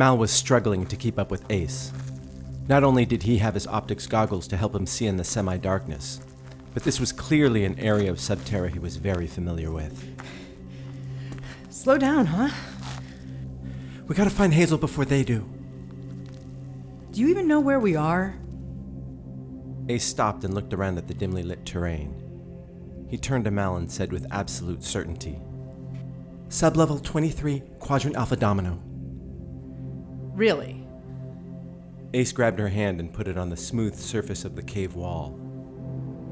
Mal was struggling to keep up with Ace. Not only did he have his optics goggles to help him see in the semi darkness, but this was clearly an area of Subterra he was very familiar with. Slow down, huh? We gotta find Hazel before they do. Do you even know where we are? Ace stopped and looked around at the dimly lit terrain. He turned to Mal and said with absolute certainty Sublevel 23, Quadrant Alpha Domino. Really? Ace grabbed her hand and put it on the smooth surface of the cave wall.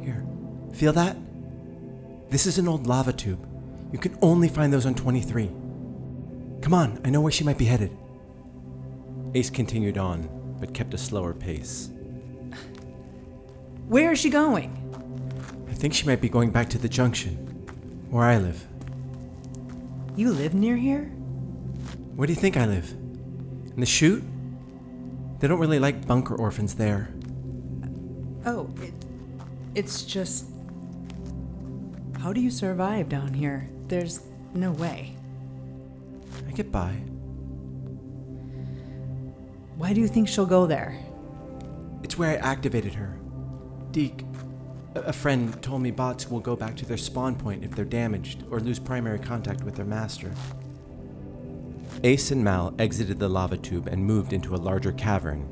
Here, feel that? This is an old lava tube. You can only find those on 23. Come on, I know where she might be headed. Ace continued on, but kept a slower pace. Where is she going? I think she might be going back to the junction, where I live. You live near here? Where do you think I live? In the chute? They don't really like bunker orphans there. Oh, it, it's just. How do you survive down here? There's no way. I get by. Why do you think she'll go there? It's where I activated her. Deke, a a friend, told me bots will go back to their spawn point if they're damaged or lose primary contact with their master. Ace and Mal exited the lava tube and moved into a larger cavern.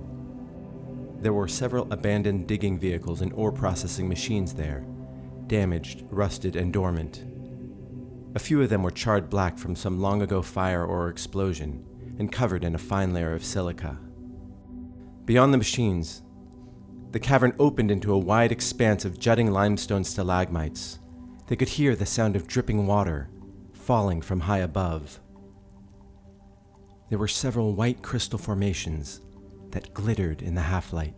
There were several abandoned digging vehicles and ore processing machines there, damaged, rusted, and dormant. A few of them were charred black from some long ago fire or explosion and covered in a fine layer of silica. Beyond the machines, the cavern opened into a wide expanse of jutting limestone stalagmites. They could hear the sound of dripping water falling from high above. There were several white crystal formations that glittered in the half light.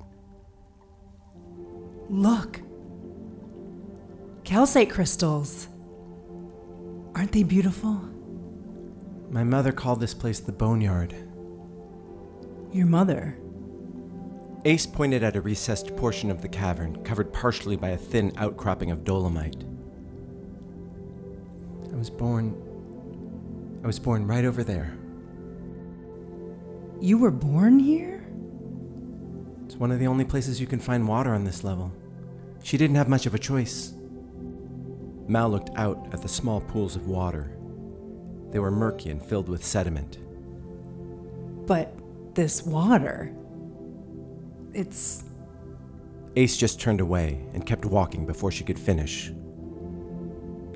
Look! Calcite crystals. Aren't they beautiful? My mother called this place the Boneyard. Your mother. Ace pointed at a recessed portion of the cavern, covered partially by a thin outcropping of dolomite. I was born. I was born right over there. You were born here? It's one of the only places you can find water on this level. She didn't have much of a choice. Mal looked out at the small pools of water. They were murky and filled with sediment. But this water. It's. Ace just turned away and kept walking before she could finish.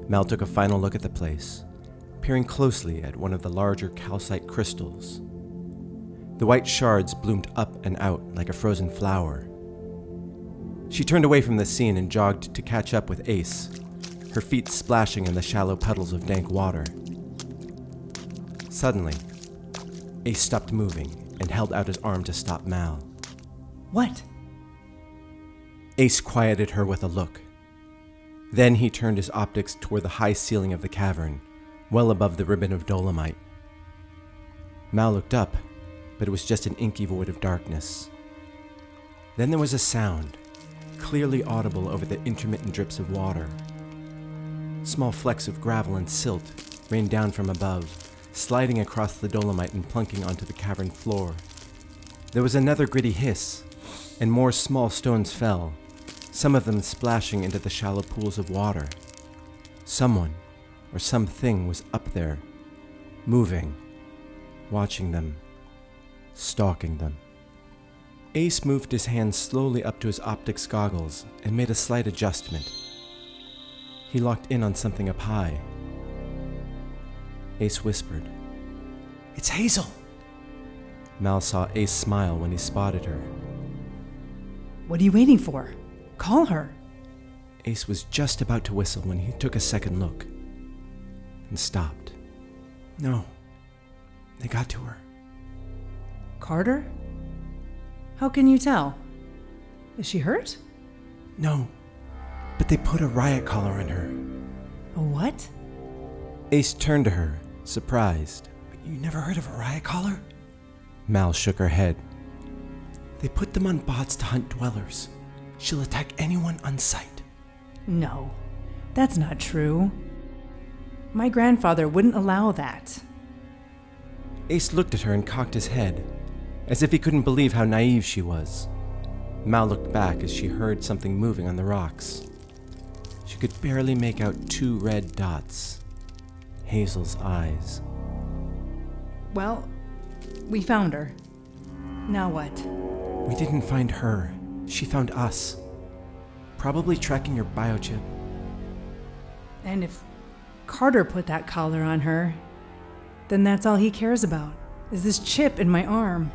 Mal took a final look at the place, peering closely at one of the larger calcite crystals. The white shards bloomed up and out like a frozen flower. She turned away from the scene and jogged to catch up with Ace, her feet splashing in the shallow puddles of dank water. Suddenly, Ace stopped moving and held out his arm to stop Mal. What? Ace quieted her with a look. Then he turned his optics toward the high ceiling of the cavern, well above the ribbon of dolomite. Mal looked up, but it was just an inky void of darkness. Then there was a sound, clearly audible over the intermittent drips of water. Small flecks of gravel and silt rained down from above, sliding across the dolomite and plunking onto the cavern floor. There was another gritty hiss, and more small stones fell, some of them splashing into the shallow pools of water. Someone or something was up there, moving, watching them, stalking them. Ace moved his hand slowly up to his optics goggles and made a slight adjustment. He locked in on something up high. Ace whispered, It's Hazel! Mal saw Ace smile when he spotted her. What are you waiting for? Call her. Ace was just about to whistle when he took a second look and stopped. No, they got to her. Carter? How can you tell? Is she hurt? No, but they put a riot collar on her. A what? Ace turned to her, surprised. You never heard of a riot collar? Mal shook her head. They put them on bots to hunt dwellers. She'll attack anyone on sight. No, that's not true. My grandfather wouldn't allow that. Ace looked at her and cocked his head, as if he couldn't believe how naive she was. Mal looked back as she heard something moving on the rocks. She could barely make out two red dots Hazel's eyes. Well, we found her. Now what? We didn't find her. She found us. Probably tracking your biochip. And if Carter put that collar on her, then that's all he cares about, is this chip in my arm.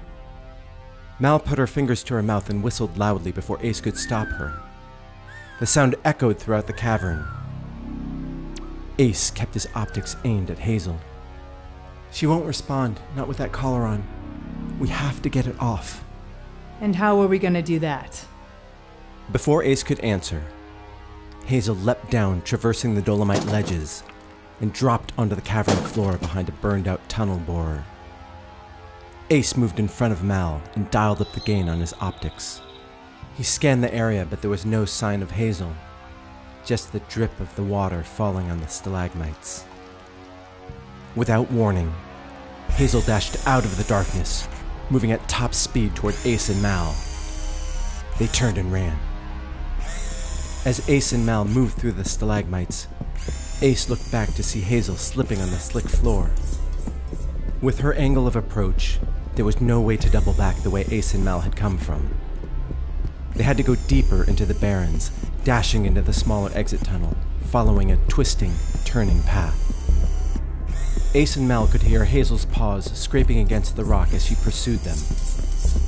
Mal put her fingers to her mouth and whistled loudly before Ace could stop her. The sound echoed throughout the cavern. Ace kept his optics aimed at Hazel. She won't respond, not with that collar on. We have to get it off. And how are we gonna do that? Before Ace could answer, Hazel leapt down, traversing the dolomite ledges, and dropped onto the cavern floor behind a burned out tunnel borer. Ace moved in front of Mal and dialed up the gain on his optics. He scanned the area, but there was no sign of Hazel, just the drip of the water falling on the stalagmites. Without warning, Hazel dashed out of the darkness, moving at top speed toward Ace and Mal. They turned and ran. As Ace and Mal moved through the stalagmites, Ace looked back to see Hazel slipping on the slick floor. With her angle of approach, there was no way to double back the way Ace and Mal had come from. They had to go deeper into the barrens, dashing into the smaller exit tunnel, following a twisting, turning path. Ace and Mal could hear Hazel's paws scraping against the rock as she pursued them.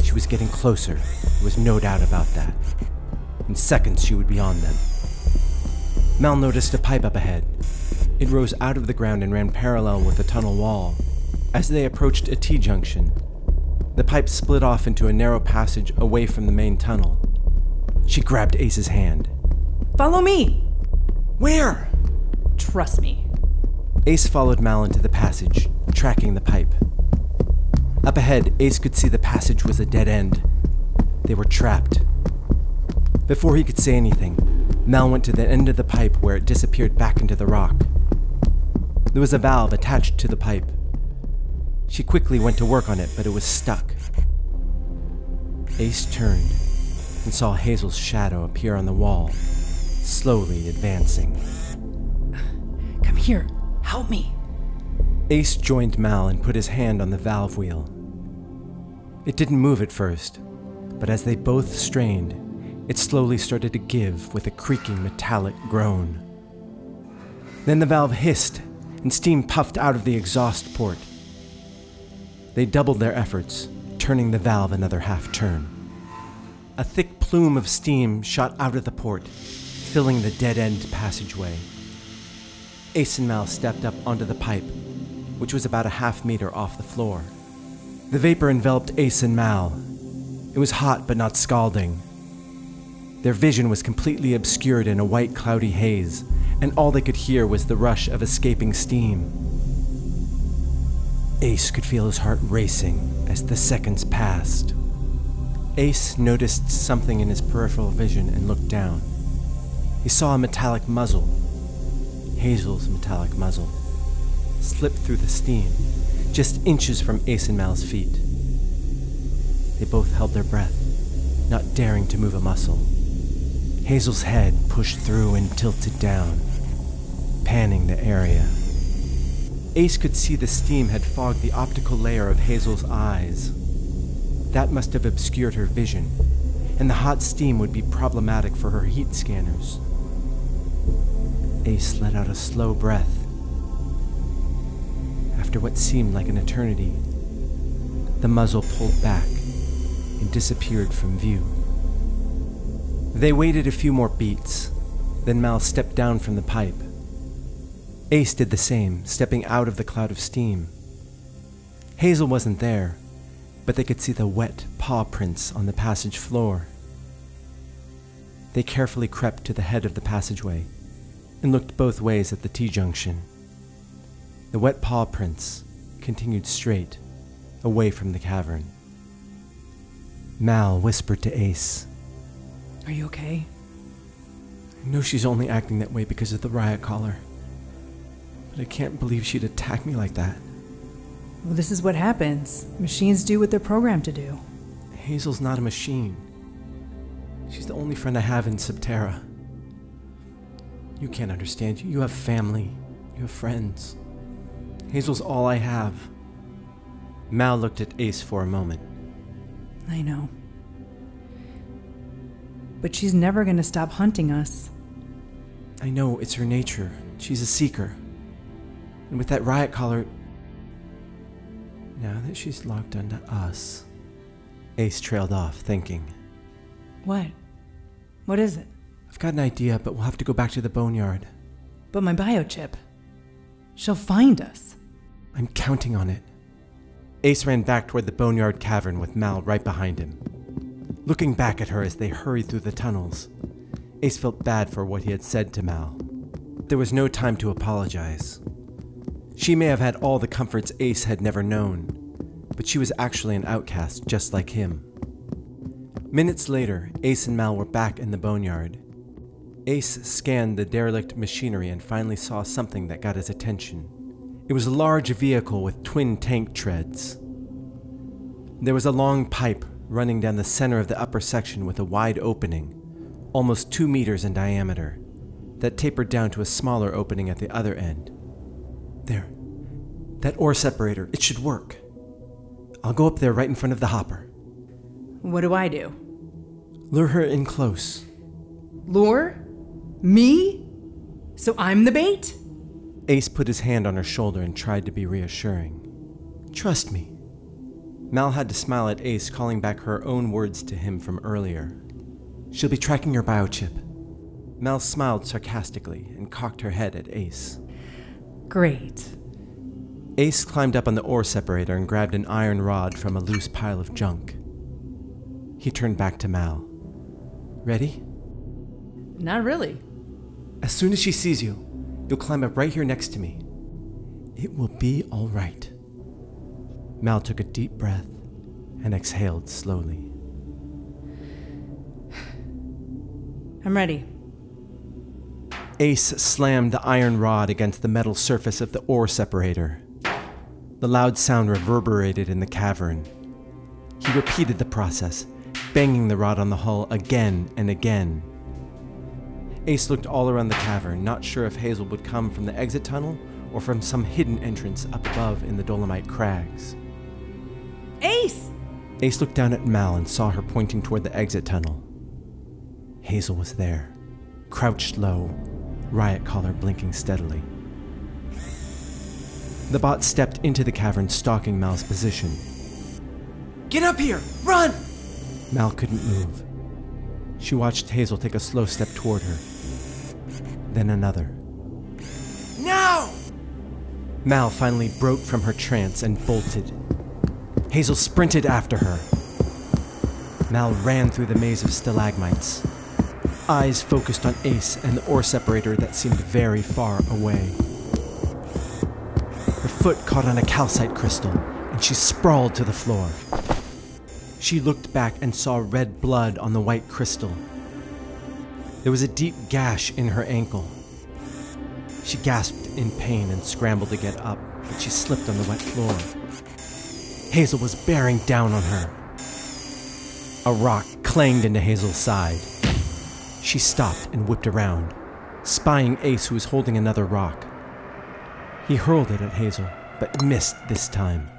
She was getting closer, there was no doubt about that. In seconds, she would be on them. Mal noticed a pipe up ahead. It rose out of the ground and ran parallel with the tunnel wall. As they approached a T junction, the pipe split off into a narrow passage away from the main tunnel. She grabbed Ace's hand. Follow me! Where? Trust me. Ace followed Mal into the passage, tracking the pipe. Up ahead, Ace could see the passage was a dead end. They were trapped. Before he could say anything, Mal went to the end of the pipe where it disappeared back into the rock. There was a valve attached to the pipe. She quickly went to work on it, but it was stuck. Ace turned and saw Hazel's shadow appear on the wall, slowly advancing. Come here. Help me. Ace joined Mal and put his hand on the valve wheel. It didn't move at first, but as they both strained, it slowly started to give with a creaking metallic groan. Then the valve hissed, and steam puffed out of the exhaust port. They doubled their efforts, turning the valve another half turn. A thick plume of steam shot out of the port, filling the dead end passageway. Ace and Mal stepped up onto the pipe, which was about a half meter off the floor. The vapor enveloped Ace and Mal. It was hot but not scalding. Their vision was completely obscured in a white, cloudy haze, and all they could hear was the rush of escaping steam. Ace could feel his heart racing as the seconds passed. Ace noticed something in his peripheral vision and looked down. He saw a metallic muzzle, Hazel's metallic muzzle, slip through the steam, just inches from Ace and Mal's feet. They both held their breath, not daring to move a muscle. Hazel's head pushed through and tilted down, panning the area. Ace could see the steam had fogged the optical layer of Hazel's eyes. That must have obscured her vision, and the hot steam would be problematic for her heat scanners. Ace let out a slow breath. After what seemed like an eternity, the muzzle pulled back and disappeared from view. They waited a few more beats, then Mal stepped down from the pipe. Ace did the same, stepping out of the cloud of steam. Hazel wasn't there, but they could see the wet paw prints on the passage floor. They carefully crept to the head of the passageway and looked both ways at the T junction. The wet paw prints continued straight, away from the cavern. Mal whispered to Ace, Are you okay? I know she's only acting that way because of the riot collar, I can't believe she'd attack me like that. Well, this is what happens. Machines do what they're programmed to do. Hazel's not a machine. She's the only friend I have in Subterra. You can't understand. You have family. You have friends. Hazel's all I have. Mal looked at Ace for a moment. I know. But she's never gonna stop hunting us. I know it's her nature. She's a seeker. And with that riot collar. Now that she's locked onto us. Ace trailed off, thinking. What? What is it? I've got an idea, but we'll have to go back to the boneyard. But my biochip. She'll find us. I'm counting on it. Ace ran back toward the boneyard cavern with Mal right behind him. Looking back at her as they hurried through the tunnels, Ace felt bad for what he had said to Mal. There was no time to apologize. She may have had all the comforts Ace had never known, but she was actually an outcast just like him. Minutes later, Ace and Mal were back in the boneyard. Ace scanned the derelict machinery and finally saw something that got his attention. It was a large vehicle with twin tank treads. There was a long pipe running down the center of the upper section with a wide opening, almost two meters in diameter, that tapered down to a smaller opening at the other end. There. That ore separator, it should work. I'll go up there right in front of the hopper. What do I do? Lure her in close. Lure? Me? So I'm the bait? Ace put his hand on her shoulder and tried to be reassuring. Trust me. Mal had to smile at Ace, calling back her own words to him from earlier. She'll be tracking your biochip. Mal smiled sarcastically and cocked her head at Ace. Great. Ace climbed up on the ore separator and grabbed an iron rod from a loose pile of junk. He turned back to Mal. Ready? Not really. As soon as she sees you, You'll climb up right here next to me. It will be all right. Mal took a deep breath and exhaled slowly. I'm ready. Ace slammed the iron rod against the metal surface of the ore separator. The loud sound reverberated in the cavern. He repeated the process, banging the rod on the hull again and again Ace looked all around the cavern, not sure if Hazel would come from the exit tunnel or from some hidden entrance up above in the Dolomite crags. Ace! Ace looked down at Mal and saw her pointing toward the exit tunnel. Hazel was there, crouched low, riot collar blinking steadily. The bot stepped into the cavern, stalking Mal's position. Get up here! Run! Mal couldn't move. She watched Hazel take a slow step toward her, then another. Now! Mal finally broke from her trance and bolted. Hazel sprinted after her. Mal ran through the maze of stalagmites, eyes focused on Ace and the ore separator that seemed very far away. Her foot caught on a calcite crystal, and she sprawled to the floor. She looked back and saw red blood on the white crystal. There was a deep gash in her ankle. She gasped in pain and scrambled to get up, but she slipped on the wet floor. Hazel was bearing down on her. A rock clanged into Hazel's side. She stopped and whipped around, spying Ace, who was holding another rock. He hurled it at Hazel, but missed this time.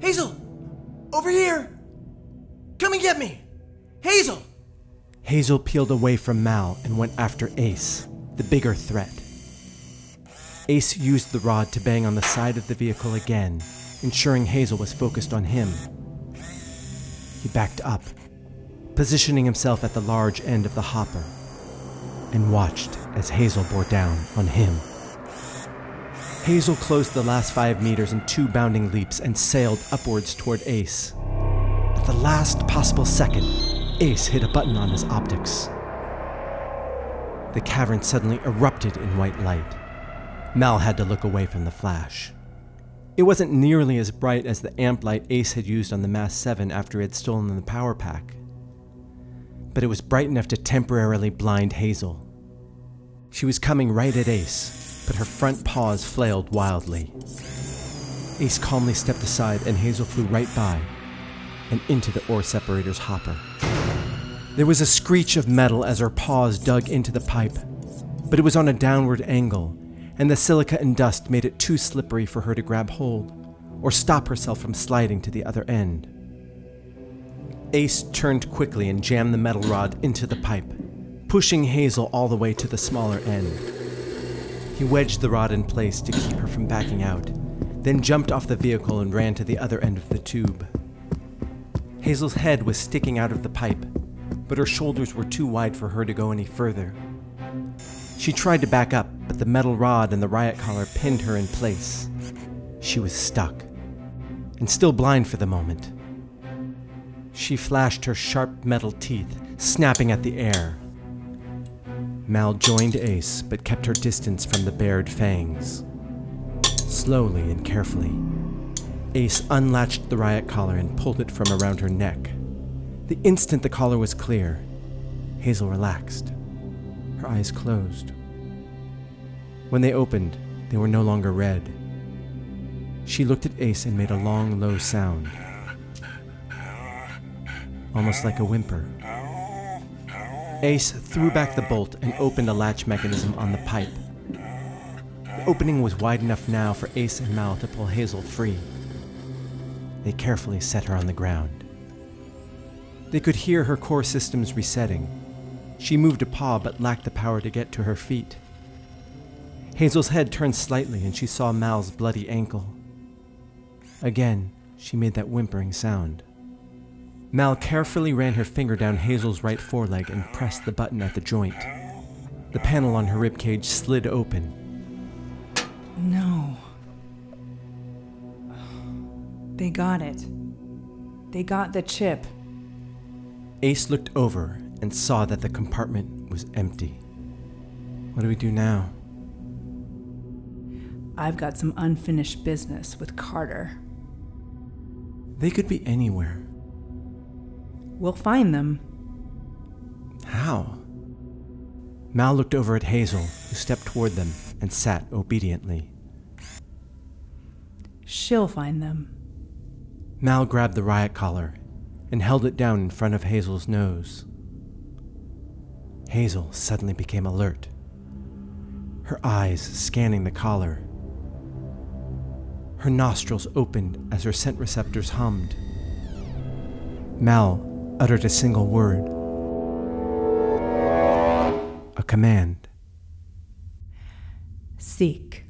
Hazel! Over here! Come and get me! Hazel! Hazel peeled away from Mal and went after Ace, the bigger threat. Ace used the rod to bang on the side of the vehicle again, ensuring Hazel was focused on him. He backed up, positioning himself at the large end of the hopper, and watched as Hazel bore down on him. Hazel closed the last five meters in two bounding leaps and sailed upwards toward Ace. At the last possible second, Ace hit a button on his optics. The cavern suddenly erupted in white light. Mal had to look away from the flash. It wasn't nearly as bright as the amp light Ace had used on the Mass 7 after he had stolen the power pack. But it was bright enough to temporarily blind Hazel. She was coming right at Ace, but her front paws flailed wildly. Ace calmly stepped aside, and Hazel flew right by and into the ore separator's hopper. There was a screech of metal as her paws dug into the pipe, but it was on a downward angle, and the silica and dust made it too slippery for her to grab hold or stop herself from sliding to the other end. Ace turned quickly and jammed the metal rod into the pipe, pushing Hazel all the way to the smaller end. He wedged the rod in place to keep her from backing out, then jumped off the vehicle and ran to the other end of the tube. Hazel's head was sticking out of the pipe, but her shoulders were too wide for her to go any further. She tried to back up, but the metal rod and the riot collar pinned her in place. She was stuck, and still blind for the moment. She flashed her sharp metal teeth, snapping at the air. Mal joined Ace, but kept her distance from the bared fangs. Slowly and carefully, Ace unlatched the riot collar and pulled it from around her neck. The instant the collar was clear, Hazel relaxed. Her eyes closed. When they opened, they were no longer red. She looked at Ace and made a long, low sound, almost like a whimper. Ace threw back the bolt and opened a latch mechanism on the pipe. The opening was wide enough now for Ace and Mal to pull Hazel free. They carefully set her on the ground. They could hear her core systems resetting. She moved a paw but lacked the power to get to her feet. Hazel's head turned slightly and she saw Mal's bloody ankle. Again, she made that whimpering sound. Mal carefully ran her finger down Hazel's right foreleg and pressed the button at the joint. The panel on her ribcage slid open. No. They got it. They got the chip. Ace looked over and saw that the compartment was empty. What do we do now? I've got some unfinished business with Carter. They could be anywhere. We'll find them. How? Mal looked over at Hazel, who stepped toward them and sat obediently. She'll find them. Mal grabbed the riot collar and held it down in front of Hazel's nose. Hazel suddenly became alert, her eyes scanning the collar. Her nostrils opened as her scent receptors hummed. Mal uttered a single word a command. Seek.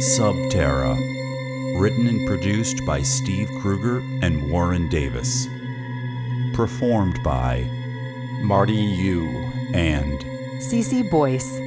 Subterra. Written and produced by Steve Kruger and Warren Davis. Performed by Marty Yu. and Cece Boyce.